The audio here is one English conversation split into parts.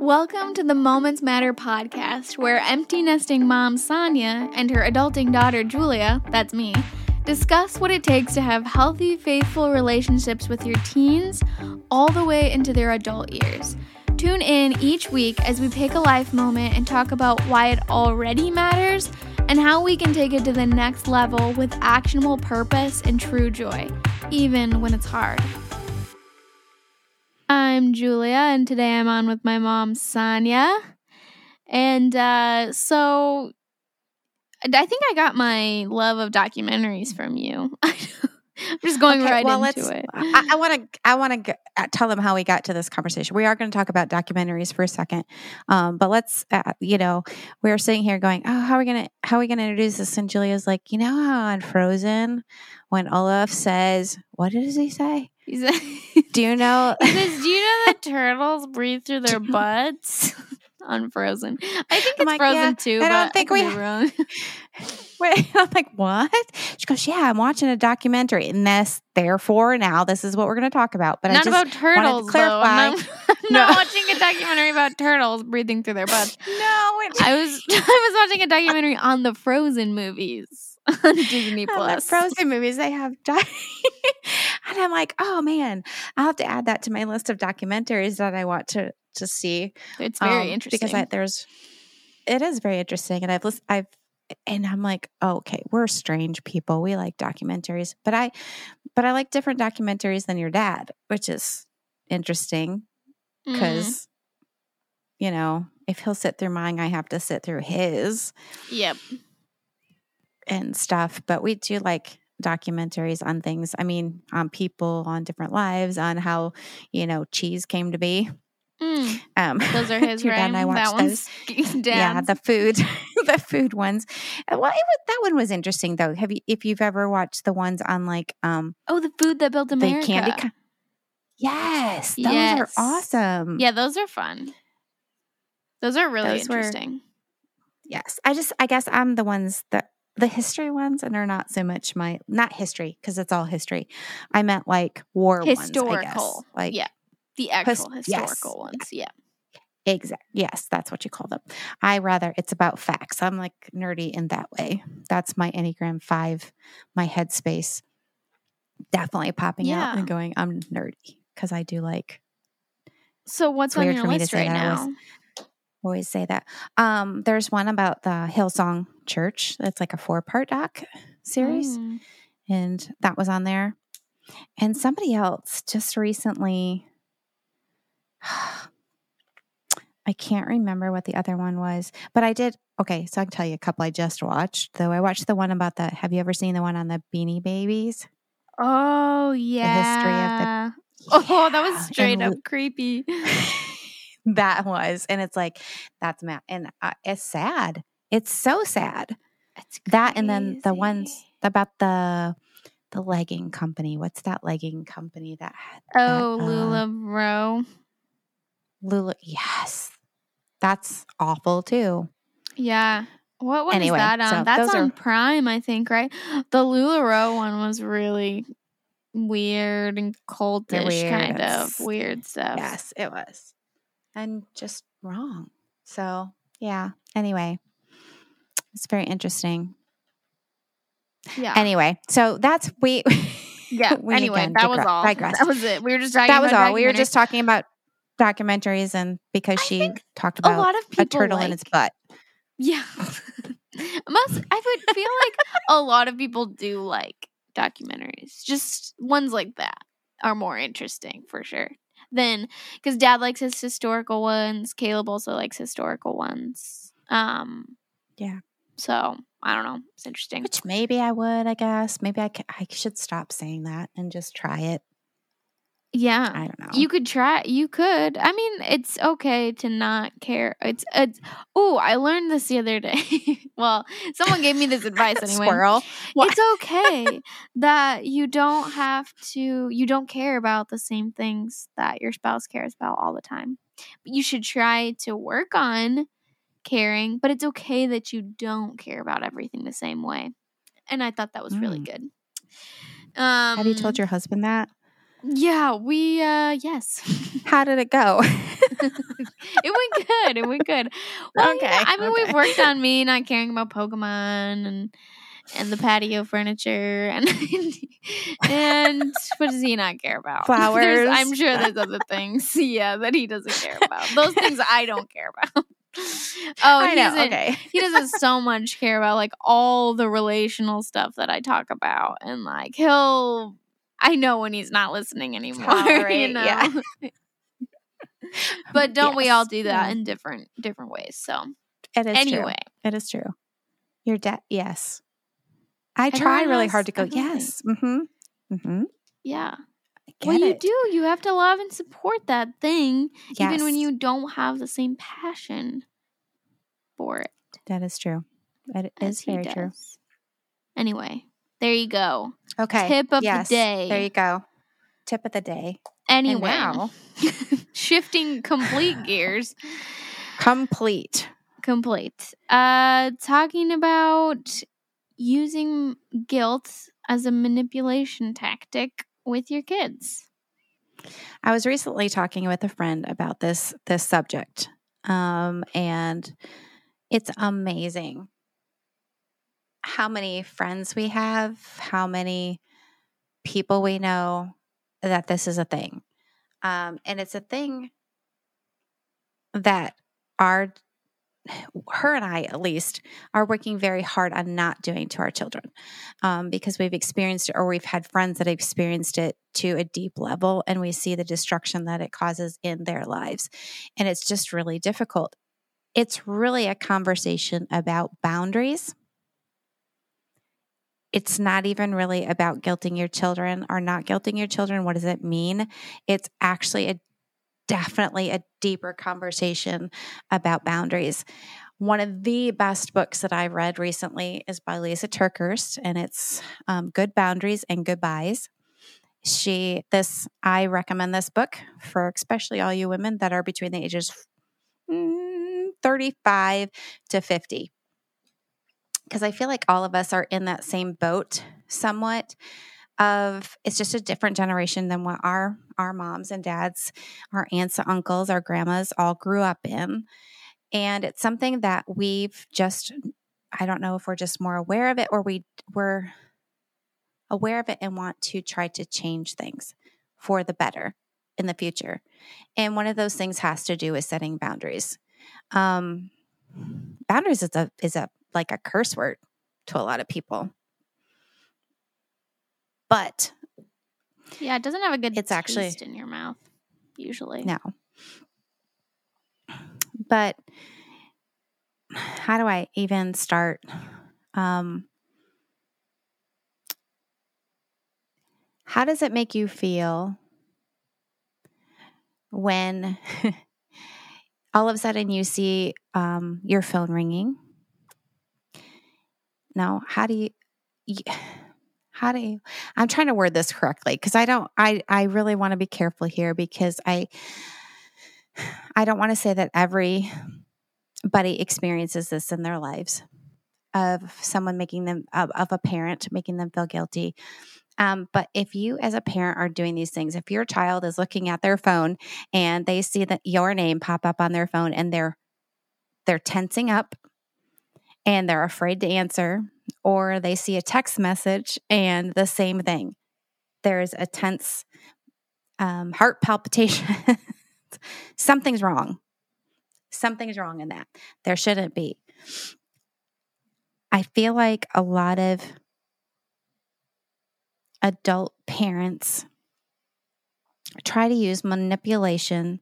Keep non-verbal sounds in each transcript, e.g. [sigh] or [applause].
Welcome to the Moments Matter podcast, where empty nesting mom Sonja and her adulting daughter Julia, that's me, discuss what it takes to have healthy, faithful relationships with your teens all the way into their adult years. Tune in each week as we pick a life moment and talk about why it already matters and how we can take it to the next level with actionable purpose and true joy, even when it's hard. I'm Julia, and today I'm on with my mom, Sonja. And uh, so I think I got my love of documentaries from you. [laughs] I'm just going okay, right well, into it. I want to. I want to uh, tell them how we got to this conversation. We are going to talk about documentaries for a second, um, but let's. Uh, you know, we are sitting here going, "Oh, how are we going to? How are we going to introduce this?" And Julia's like, "You know how on Frozen, when Olaf says, what does he say?" [laughs] "Do you know?" [laughs] says, "Do you know that turtles breathe through their butts?" [laughs] on Frozen. I think it's like, Frozen yeah, too. I don't think I we. Wrong. Wait, I'm like, what? She goes, yeah, I'm watching a documentary, and this, therefore, now this is what we're going to talk about. But not about turtles. clarify. I'm not, I'm no. not watching a documentary about turtles breathing through their butts. No, I was I was watching a documentary on the Frozen movies on Disney [laughs] Plus. [laughs] Frozen movies, they have, di- [laughs] and I'm like, oh man, I'll have to add that to my list of documentaries that I want to to see. It's very um, interesting because I, there's it is very interesting, and I've listened, I've and I'm like, oh, okay, we're strange people. We like documentaries, but I, but I like different documentaries than your dad, which is interesting because, mm. you know, if he'll sit through mine, I have to sit through his. Yep. And stuff, but we do like documentaries on things. I mean, on people, on different lives, on how you know cheese came to be. Mm. Um, those are [laughs] his, right? And I watched those. [laughs] Yeah, the food, [laughs] the food ones. Well, was, that one was interesting though. Have you, if you've ever watched the ones on like, um, oh, the food that built America, the candy. Co- yes, those yes. are awesome. Yeah, those are fun. Those are really those interesting. Were, yes, I just, I guess I'm the ones that the history ones and are not so much my not history because it's all history. I meant like war historical, ones, like yeah the actual His, historical yes. ones, yeah. Exact. Yes, that's what you call them. I rather it's about facts. I'm like nerdy in that way. That's my Enneagram five, my headspace. Definitely popping yeah. out and going, I'm nerdy because I do like. So what's on your list right now? Always, say that. Um, there's one about the Hillsong Church. That's like a four part doc series, mm. and that was on there. And somebody else just recently [sighs] I can't remember what the other one was, but I did. Okay, so I can tell you a couple I just watched. Though I watched the one about the. Have you ever seen the one on the Beanie Babies? Oh yeah, the history of the. Yeah. Oh, that was straight and, up creepy. [laughs] that was, and it's like that's mad. and uh, it's sad. It's so sad. It's that, and then the ones about the the legging company. What's that legging company that? Oh, that, uh, LuLaRoe. Lula, yes, that's awful too. Yeah. What one anyway, is that on? So That's on are... Prime, I think, right? The LuLaRoe one was really weird and cultish weird. kind of weird stuff. Yes, it was. And just wrong. So, yeah. Anyway, it's very interesting. Yeah. Anyway, so that's we. [laughs] Yeah. we anyway, again, that was all. Digress. That was it. We were just talking. That was all. We were just talking about documentaries and because I she talked about a, lot of people a turtle like, in its butt. Yeah. [laughs] Most I would feel like a lot of people do like documentaries. Just ones like that are more interesting for sure. Than because dad likes his historical ones. Caleb also likes historical ones. Um Yeah. So I don't know. It's interesting. Which maybe I would, I guess. Maybe I, I should stop saying that and just try it. Yeah. I don't know. You could try you could. I mean, it's okay to not care. It's it's oh, I learned this the other day. [laughs] well, someone gave me this [laughs] advice anyway. Squirrel. What? It's okay that you don't have to you don't care about the same things that your spouse cares about all the time. But you should try to work on caring, but it's okay that you don't care about everything the same way. And I thought that was mm. really good. Um, Have you told um, your husband that? Yeah, we uh yes. [laughs] How did it go? [laughs] it went could. We could. Well, okay. I mean, okay. we've worked on [laughs] me not caring about Pokemon and and the patio furniture and and what does he not care about? Flowers. There's, I'm sure there's other things, yeah, that he doesn't care about. Those things I don't care about. Oh, I he know. doesn't. Okay. He doesn't so much care about like all the relational stuff that I talk about, and like he'll. I know when he's not listening anymore. [laughs] You know. yeah. [laughs] but don't we all do that yeah. in different different ways? So It is anyway, true. It is true. Your dad, yes. I Everyone try really hard to go, yes. Mm-hmm. Mm-hmm. yeah. I well, you do. You have to love and support that thing, even when you don't have the same passion for it. That is true. It as is very true. Anyway, there you go. Okay. Tip of yes, the day. There you go. Tip of the day. Anyway, now- [laughs] shifting complete gears. [laughs] Complete. Complete. Uh, talking about using guilt as a manipulation tactic with your kids. I was recently talking with a friend about this this subject, um, and it's amazing how many friends we have, how many people we know that this is a thing, um, and it's a thing that our her and I, at least, are working very hard on not doing to our children um, because we've experienced it or we've had friends that experienced it to a deep level and we see the destruction that it causes in their lives. And it's just really difficult. It's really a conversation about boundaries. It's not even really about guilting your children or not guilting your children. What does it mean? It's actually a definitely a deeper conversation about boundaries. One of the best books that I've read recently is by Lysa TerKeurst, and it's um, Good Boundaries and Goodbyes. She, this, I recommend this book for especially all you women that are between the ages mm, 35 to 50. Because I feel like all of us are in that same boat somewhat of it's just a different generation than what our our moms and dads our aunts and uncles our grandmas all grew up in. And it's something that we've just i don't know if we're just more aware of it or we we're aware of it and want to try to change things for the better in the future. And one of those things has to do with setting boundaries. Um boundaries is a is a like a curse word to a lot of people but Yeah, it doesn't have a good It's actually- in your mouth usually. No. But how do I even start? Um, how does it make you feel when [laughs] all of a sudden you see um, your phone ringing? No, how do you? How do you? I'm trying to word this correctly because I don't. I I really want to be careful here because I I don't want to say that everybody experiences this in their lives of someone making them of, of a parent making them feel guilty. Um, but if you as a parent are doing these things, if your child is looking at their phone and they see that your name pop up on their phone and they're they're tensing up and they're afraid to answer, or they see a text message and the same thing. There's a tense um, heart [laughs] palpitation. Something's wrong. Something's wrong in that. There shouldn't be. I feel like a lot of adult parents try to use manipulation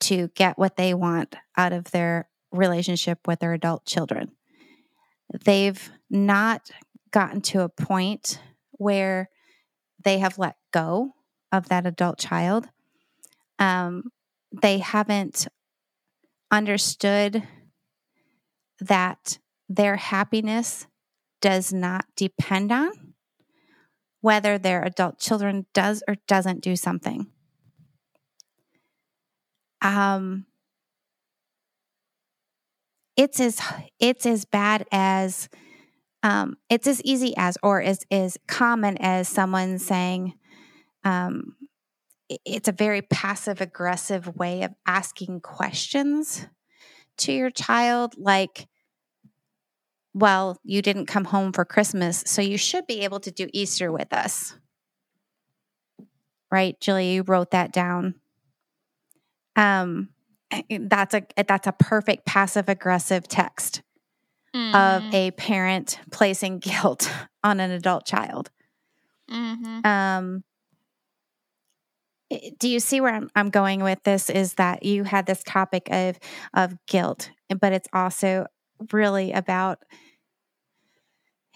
to get what they want out of their relationship with their adult children. They've not gotten to a point where they have let go of that adult child. Um, they haven't understood that their happiness does not depend on whether their adult children does or doesn't do something. Um, it's as it's as bad as um, it's as easy as or as as common as someone saying, um, it's a very passive aggressive way of asking questions to your child like well you didn't come home for christmas so you should be able to do easter with us. Right julia you wrote that down. Um that's a that's a perfect passive aggressive text mm. of mm-hmm. a parent placing [laughs] guilt on an adult child mm-hmm. um do you see where I'm, I'm going with this is that you had this topic of of guilt but it's also really about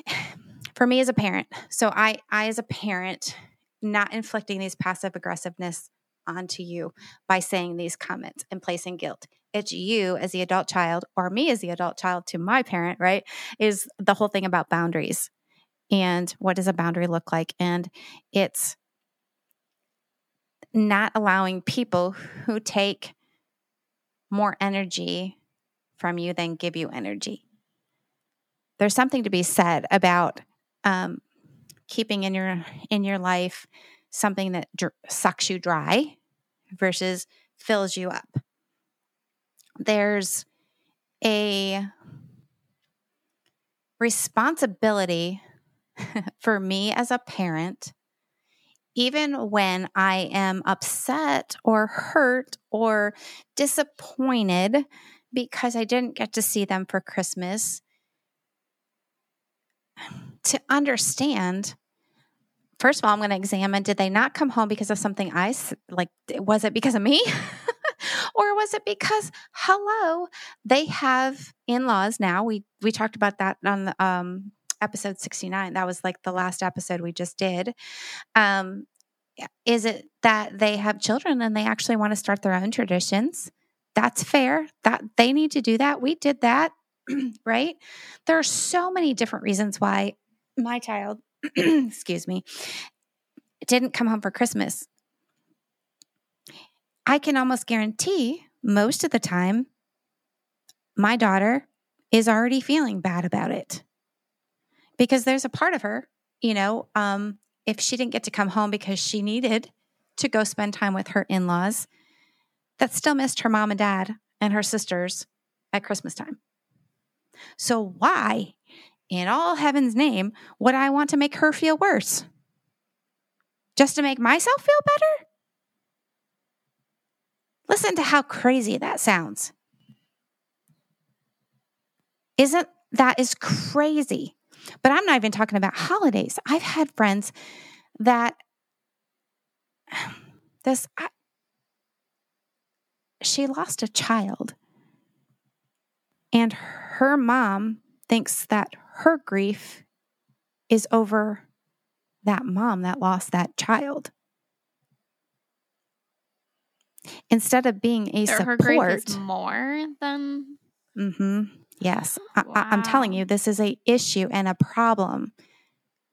[sighs] for me as a parent so i i as a parent not inflicting these passive aggressiveness onto you by saying these comments and placing guilt. It's you as the adult child or me as the adult child to my parent right is the whole thing about boundaries. And what does a boundary look like? And it's not allowing people who take more energy from you than give you energy. There's something to be said about um, keeping in your in your life something that dr- sucks you dry versus fills you up. There's a responsibility [laughs] for me as a parent even when I am upset or hurt or disappointed because I didn't get to see them for Christmas, to understand first of all, I'm going to examine did they not come home because of something I like? Was it because of me? [laughs] or was it because hello they have in-laws now we we talked about that on the um episode 69 that was like the last episode we just did um is it that they have children and they actually want to start their own traditions that's fair that they need to do that we did that [clears throat] right there are so many different reasons why my child [clears throat] excuse me didn't come home for christmas i can almost guarantee most of the time my daughter is already feeling bad about it because there's a part of her, you know, um, if she didn't get to come home because she needed to go spend time with her in laws, that still missed her mom and dad and her sisters at Christmas time. So, why in all heaven's name would I want to make her feel worse? Just to make myself feel better? Listen to how crazy that sounds. Isn't that is crazy? But I'm not even talking about holidays. I've had friends that [sighs] this I, she lost a child and her mom thinks that her grief is over that mom that lost that child. Instead of being a support her grief is more than mm-hmm. Yes, wow. I, am telling you, this is a issue and a problem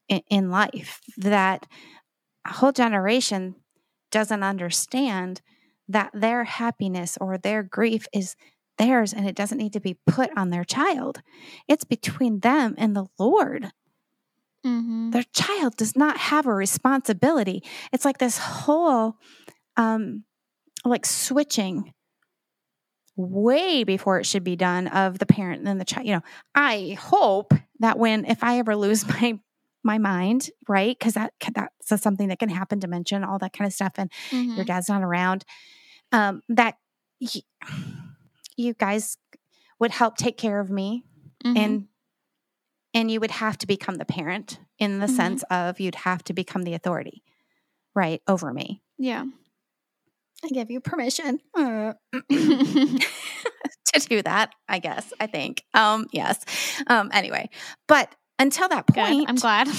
in, in life that a whole generation doesn't understand that their happiness or their grief is theirs and it doesn't need to be put on their child. It's between them and the Lord. Mm-hmm. Their child does not have a responsibility. It's like this whole um like switching way before it should be done of the parent and the child. You know, I hope that when if I ever lose [laughs] my my mind, right? Because that that's something that can happen, dementia, all that kind of stuff, and mm-hmm. your dad's not around. Um, that y- you guys would help take care of me, mm-hmm. and and you would have to become the parent in the mm-hmm. sense of you'd have to become the authority, right, over me. Yeah. I give you permission uh, [clears throat] to do that, I guess. I think. Um, yes. Um, anyway, but until that point, Good. I'm glad. [laughs]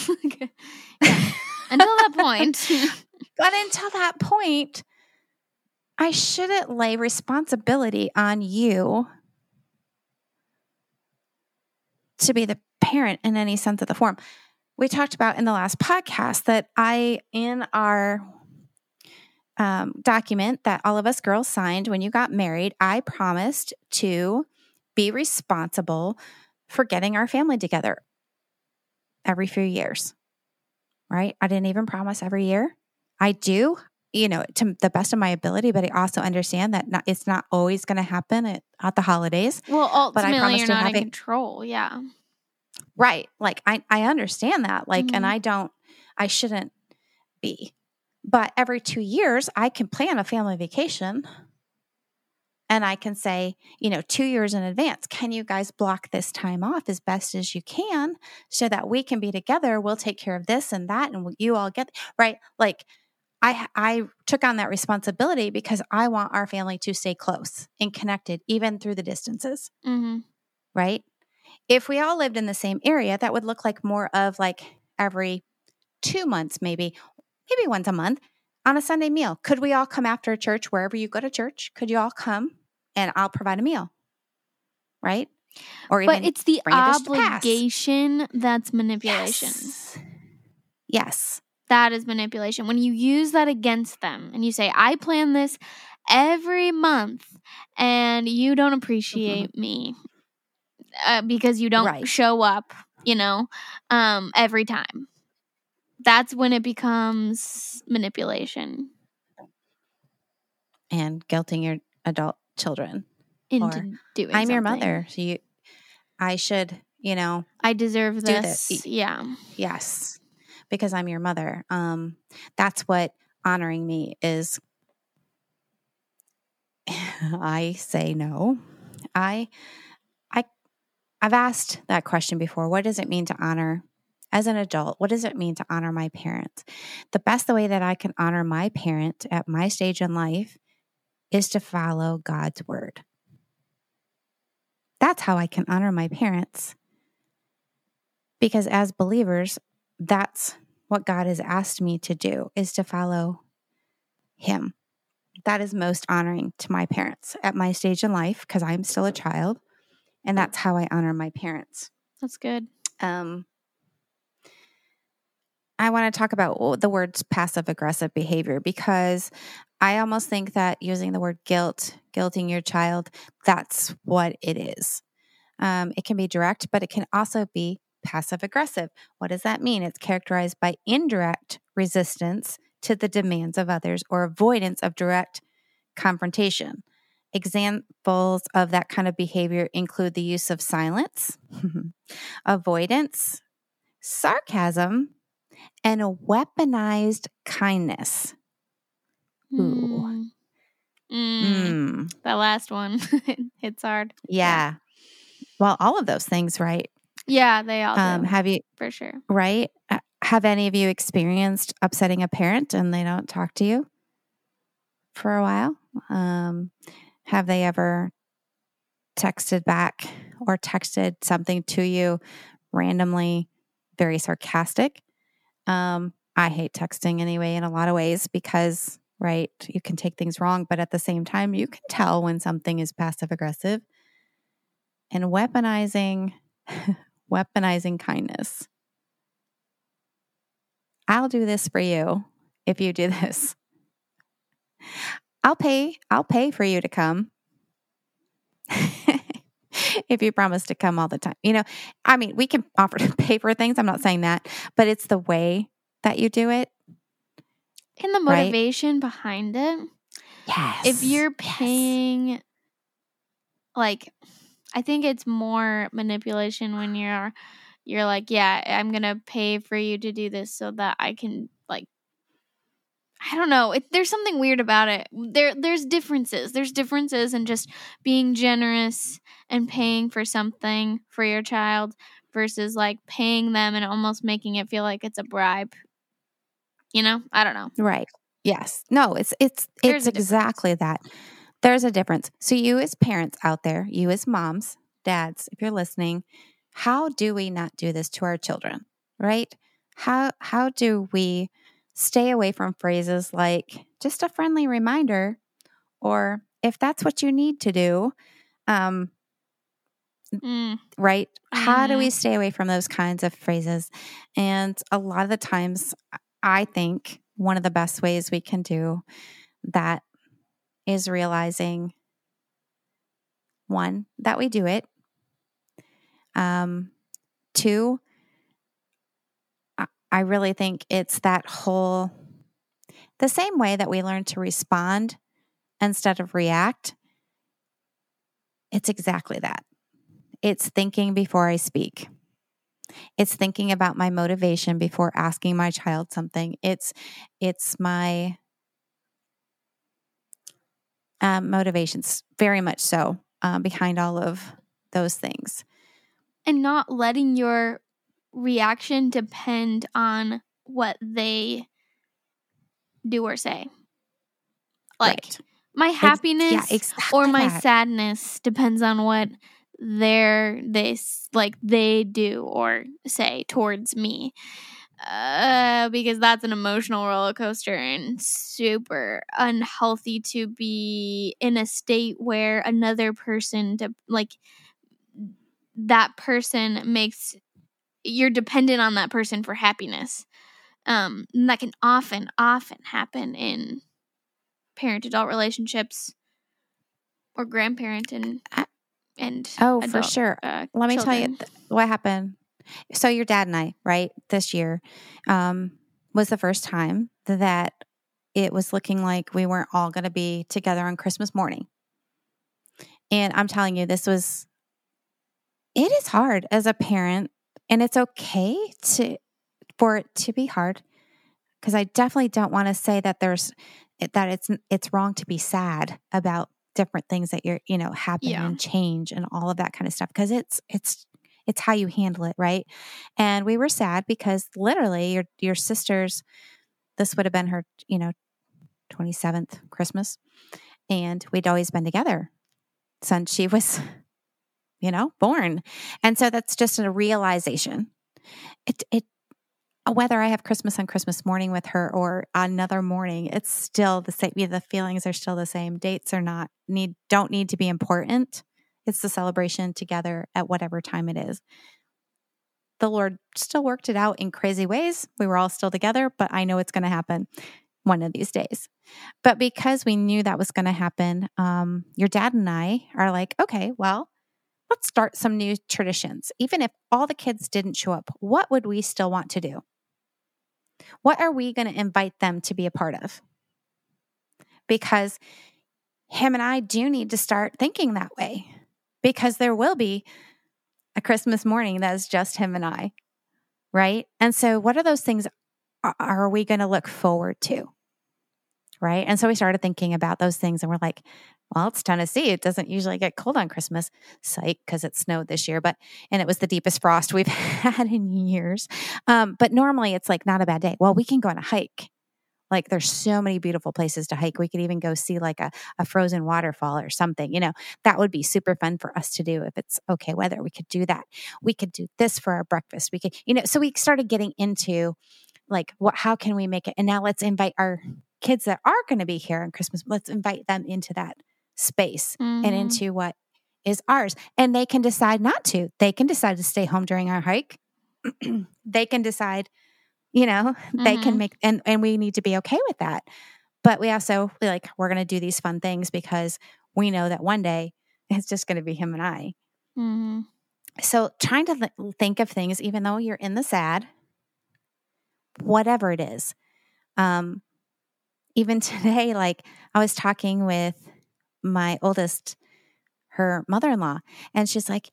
[laughs] Until that point. [laughs] but until that point, I shouldn't lay responsibility on you to be the parent in any sense of the form. We talked about in the last podcast that I, in our um, document that all of us girls signed when you got married, I promised to be responsible for getting our family together every few years. Right? I didn't even promise every year. I do. You know, to the best of my ability, but I also understand that not, it's not always going to happen at, at the holidays. Well, But I promise you're to not in control. Yeah. Right. Like I, I understand that. Like, and Mhm. I don't, I shouldn't be. But every two years, I can plan a family vacation and I can say, you know, two years in advance, can you guys block this time off as best as you can so that we can be together? We'll take care of this and that, and you all get right. Like, I I took on that responsibility because I want our family to stay close and connected, even through the distances Mm-hmm. right? If we all lived in the same area, that would look like more of like every two months, maybe, maybe once a month on a Sunday meal. Could we all come after church, wherever you go to church? Could you all come and I'll provide a meal? Right? Or even But it's the bring a dish obligation that's manipulation. yes. Yes. That is manipulation. When you use that against them and you say, I plan this every month and you don't appreciate me uh, because you don't Mm-hmm. Right. show up, you know, um, every time. That's when it becomes manipulation And guilting your adult children. into Or, doing I'm your mother. So you, I should, you know, I deserve this. this. Yeah. Yes, because I'm your mother. Um, that's what honoring me is. [laughs] I say no. I, I, I've asked that question before. What does it mean to honor as an adult? What does it mean to honor my parents? The best way that I can honor my parent at my stage in life is to follow God's word. That's how I can honor my parents. Because as believers, that's what God has asked me to do is to follow him. That is most honoring to my parents at my stage in life because I'm still a child and that's how I honor my parents. That's good. Um I want to talk about the words passive aggressive behavior because I almost think that using the word guilt, guilting your child, that's what it is. Um, it can be direct, but it can also be passive aggressive. What does that mean? It's characterized by indirect resistance to the demands of others or avoidance of direct confrontation. Examples of that kind of behavior include the use of silence, [laughs] avoidance, sarcasm, and a weaponized kindness. Ooh. Mm. Mm. That last one [laughs] hits hard. yeah. Well, all of those things, right? Yeah, they all Um, do have you, for sure. right? Have any of you experienced upsetting a parent and they don't talk to you for a while? Um, have they ever texted back or texted something to you randomly, very sarcastic? Um, I hate texting anyway in a lot of ways because, right, you can take things wrong, but at the same time, you can tell when something is passive aggressive and weaponizing [laughs] weaponizing kindness. I'll do this for you if you do this. I'll pay I'll pay for you to come. [laughs] if you promise to come all the time. You know, I mean, we can offer to pay for things. I'm not saying that, but it's the way that you do it. And the Right. motivation behind it. Yes. If you're Yes. paying, like, I think it's more manipulation when you're, you're like, yeah, I'm gonna pay for you to do this so that I can like. I don't know. It, there's something weird about it. There, there's differences. There's differences in just being generous and paying for something for your child versus like paying them and almost making it feel like it's a bribe. You know, I don't know. Right. Yes. No, it's it's There's it's exactly that. There's a difference. So you as parents out there, you as moms, dads, if you're listening, how do we not do this to our children? Right? How how do we stay away from phrases like just a friendly reminder or if that's what you need to do, um Mm, right? How do we stay away from those kinds of phrases? And a lot of the times, I think one of the best ways we can do that is realizing one, that we do it. Um, two, I- really think it's that whole The same way that we learn to respond instead of react, it's exactly that. It's thinking before I speak. It's thinking about my motivation before asking my child something. It's it's my um, motivations, very much so, uh, behind all of those things. And not letting your reaction depend on what they do or say. Like Right. my happiness yeah, exactly or my that. sadness depends on what their they s- like they do or say towards me. Uh, because that's an emotional roller coaster and super unhealthy to be in a state where another person to like that person makes you're dependent on that person for happiness. Um, and that can often, often happen in parent adult relationships or grandparent and I- and Oh, for sure. uh, Let me tell you th- what happened. So your dad and I, right, this year, um, was the first time that it was looking like we weren't all going to be together on Christmas morning. And I'm telling you, this was. It is hard as a parent, and it's okay to for it to be hard because I definitely don't want to say that there's that it's it's wrong to be sad about different things that you're you know happen Yeah. and change and all of that kind of stuff because it's it's it's how you handle it right and we were sad because literally your your sister's this would have been her you know 27th christmas and we'd always been together since she was [laughs] you know born and so that's just a realization it it whether I have Christmas on Christmas morning with her or another morning, it's still the same. The feelings are still the same. Dates are not need don't need to be important. It's the celebration together at whatever time it is. The Lord still worked it out in crazy ways. We were all still together, but I know it's going to happen one of these days. But because we knew that was going to happen, um, your dad and I are like, okay, well, let's start some new traditions. Even if all the kids didn't show up, what would we still want to do? What are we going to invite them to be a part of? Because him and I do need to start thinking that way because there will be a Christmas morning that's just him and I, right? And so, what are those things are, are we going to look forward to? Right. And so we started thinking about those things and we're like, well, it's Tennessee. It doesn't usually get cold on Christmas. Psych, because it snowed this year, but, and it was the deepest frost we've [laughs] had in years. Um, but normally it's like not a bad day. Well, we can go on a hike. Like there's so many beautiful places to hike. We could even go see like a, a frozen waterfall or something. You know, that would be super fun for us to do if it's okay weather. We could do that. We could do this for our breakfast. We could, you know, so we started getting into like what how can we make it? And now let's invite our kids that are going to be here on Christmas. Let's invite them into that space and Mhm. into what is ours. And they can decide not to. They can decide to stay home during our hike. [clears throat] they can decide, you know, they can Mhm. make and and we need to be okay with that. But we also we like we're going to do these fun things because we know that one day it's just going to be him and I. Mhm. So trying to th- think of things even though you're in the sad whatever it is. Um even [laughs] today like I was talking with my oldest her mother-in-law and she's like,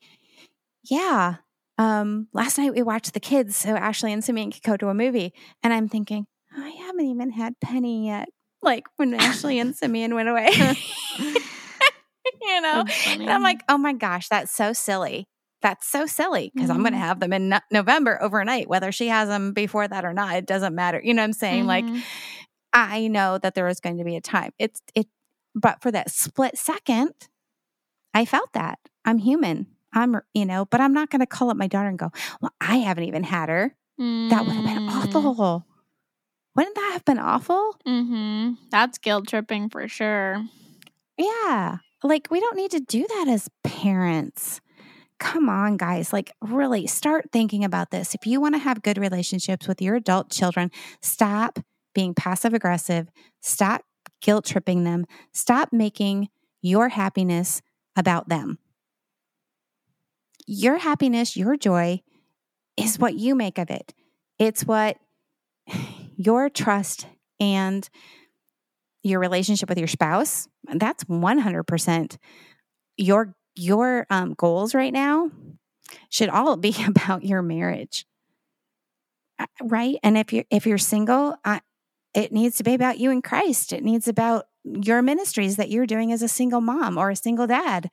"Yeah, um last night we watched the kids so Ashley and Simeon could go to a movie." And I'm thinking, "I haven't even had Penny yet." Like when Ashley and [laughs] Simeon went away. [laughs] you know? And I'm like, oh my gosh, that's so silly. That's so silly because I'm going to have them in no- November overnight, whether she has them before that or not. It doesn't matter. You know what I'm saying? Like, Mhm. I know that there is going to be a time. It's, it, but for that split second, I felt that. I'm human. I'm, you know, but I'm not going to call up my daughter and go, well, I haven't even had her. That would have been Mm. awful. Wouldn't that have been awful? Mhm. That's guilt tripping for sure. Yeah. Like, we don't need to do that as parents. Come on, guys. Like, really start thinking about this. If you want to have good relationships with your adult children, stop being passive aggressive, stop guilt tripping them, stop making your happiness about them. Your happiness, your joy is what you make of it. It's what [sighs] your trust and your relationship with your spouse, that's 100% your your um, goals right now should all be [laughs] about your marriage. Uh, right? And if you're if you're single I, it needs to be about you and christ. It needs about your ministries that you're doing as a single mom or a single dad.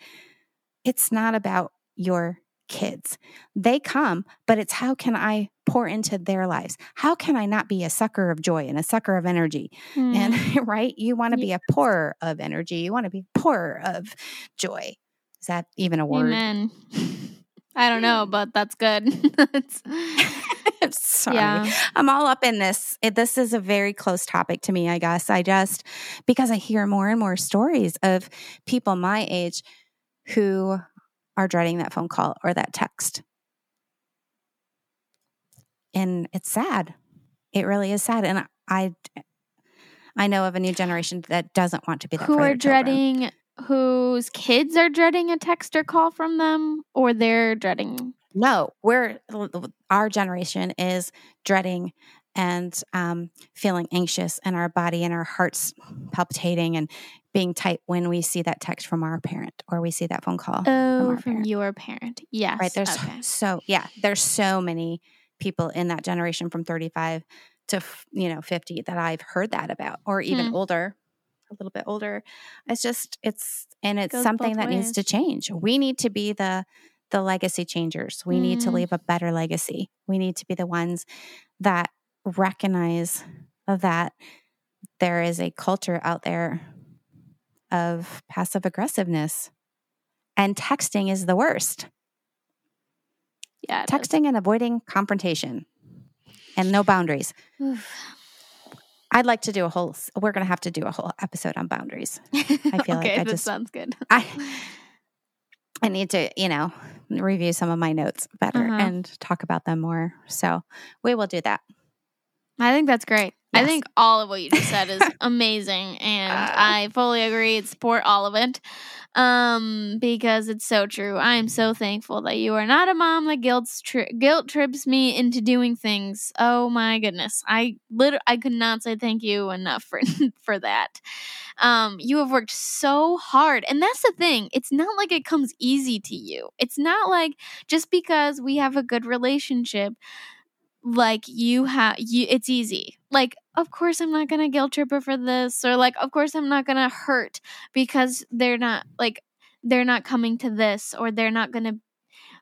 It's not about your kids they come but it's how can i pour into their lives how can i not be a sucker of joy and a sucker of energy mm. and [laughs] right you want to be a pourer of energy you want to be pourer of joy is that even a word amen [laughs] I don't know, [laughs] but that's good. Sorry. Yeah. I'm all up in this. It, this is a very close topic to me, I guess. I just, because I hear more and more stories of people my age who are dreading that phone call or that text. And it's sad. It really is sad. And I, I know of a new generation that doesn't want to be that. Who are dreading whose kids are dreading a text or call from them or they're dreading no we're our generation is dreading and um, feeling anxious and our body and our hearts palpitating and being tight when we see that text from our parent or we see that phone call oh, from, from your parent yes right there's okay. so yeah there's so many people in that generation from 35 to you know 50 that i've heard that about or even hmm. older a little bit older. It's just it's and it's Goes something that ways. needs to change. We need to be the the legacy changers. We mm. need to mm. leave a better legacy. We need to be the ones that recognize that there is a culture out there of passive aggressiveness and texting is the worst. Yeah. Texting is. and avoiding confrontation and no boundaries. I'd like to do a whole. We're going to have to do a whole episode on boundaries. I feel [laughs] okay, like I just sounds good. [laughs] I I need to, you know, review some of my notes better uh-huh. and talk about them more. So we will do that. I think that's great. Yes. I think all of what you just said is [laughs] amazing, and uh, I fully agree. Support all of it, um, because it's so true. I am so thankful that you are not a mom that guilt tri- guilt trips me into doing things. Oh my goodness, I literally I could not say thank you enough for [laughs] for that. Um, you have worked so hard, and that's the thing. It's not like it comes easy to you. It's not like just because we have a good relationship like you have you it's easy. Like of course i'm not gonna guilt trip her for this or like of course i'm not gonna hurt because they're not like they're not coming to this or they're not gonna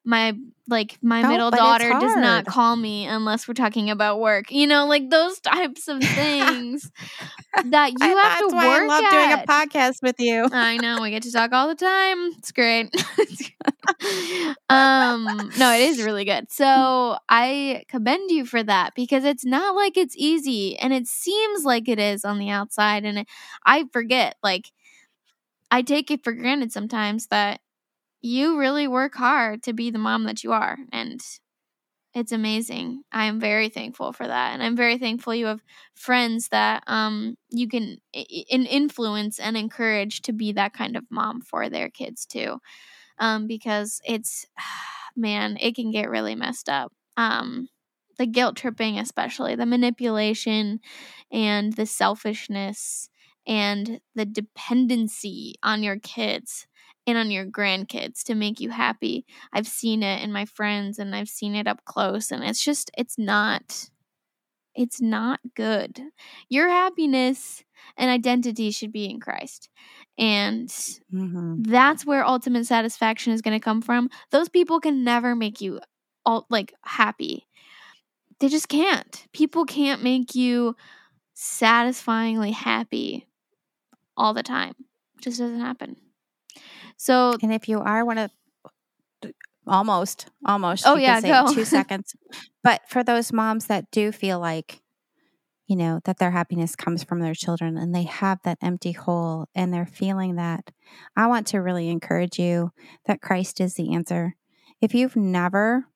my like my middle daughter does not call me unless we're talking about work. You know, like those types of [laughs] things that you I, have to work I love at. doing a podcast with you. I know we get to talk all the time. It's great. [laughs] um, no, it is really good. So I commend you for that because it's not like it's easy, and it seems like it is on the outside, and it, I forget like. I take it for granted sometimes that you really work hard to be the mom that you are and it's amazing. I am very thankful for that, and I'm very thankful you have friends that um you can in influence and encourage to be that kind of mom for their kids too, um because it's [sighs] man it can get really messed up. Um, the guilt tripping, especially the manipulation, and the selfishness and the dependency on your kids and on your grandkids to make you happy. I've seen it in my friends and I've seen it up close and it's just it's not it's not good. Your happiness and identity should be in Christ. And mm-hmm. that's where ultimate satisfaction is going to come from. Those people can never make you all like happy. They just can't. People can't make you satisfyingly happy all the time. It just doesn't happen. So, and if you are one of almost, almost, oh yeah, go two [laughs] seconds. But for those moms that do feel like, you know, that their happiness comes from their children and they have that empty hole and they're feeling that, I want to really encourage you that Christ is the answer. If you've never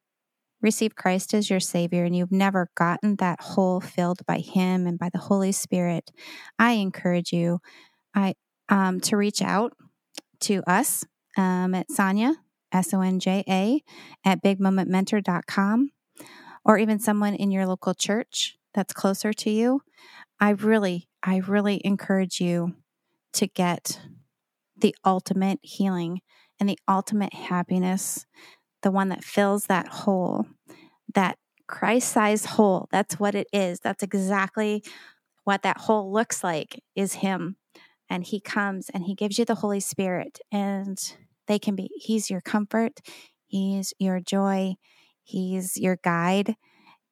received Christ as your Savior and you've never gotten that hole filled by Him and by the Holy Spirit, I encourage you I um, to reach out to us um, at Sonja, S O N J A, at bigmomentmentor.com, or even someone in your local church that's closer to you. I really, I really encourage you to get the ultimate healing and the ultimate happiness, the one that fills that hole, that Christ sized hole. That's what it is. That's exactly what that hole looks like is Him. And He comes and He gives you the Holy Spirit, and they can be, He's your comfort, He's your joy, He's your guide.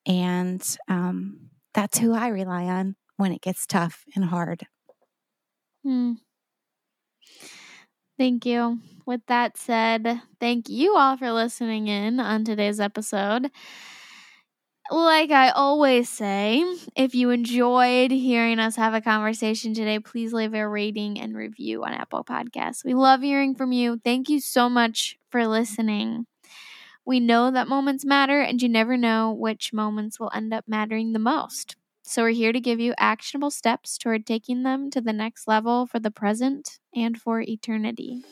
And um, that's who I rely on when it gets tough and hard. Hmm. Thank you. With that said, thank you all for listening in on today's episode. Like I always say, if you enjoyed hearing us have a conversation today, please leave a rating and review on Apple Podcasts. We love hearing from you. Thank you so much for listening. We know that moments matter, and you never know which moments will end up mattering the most. So, we're here to give you actionable steps toward taking them to the next level for the present and for eternity.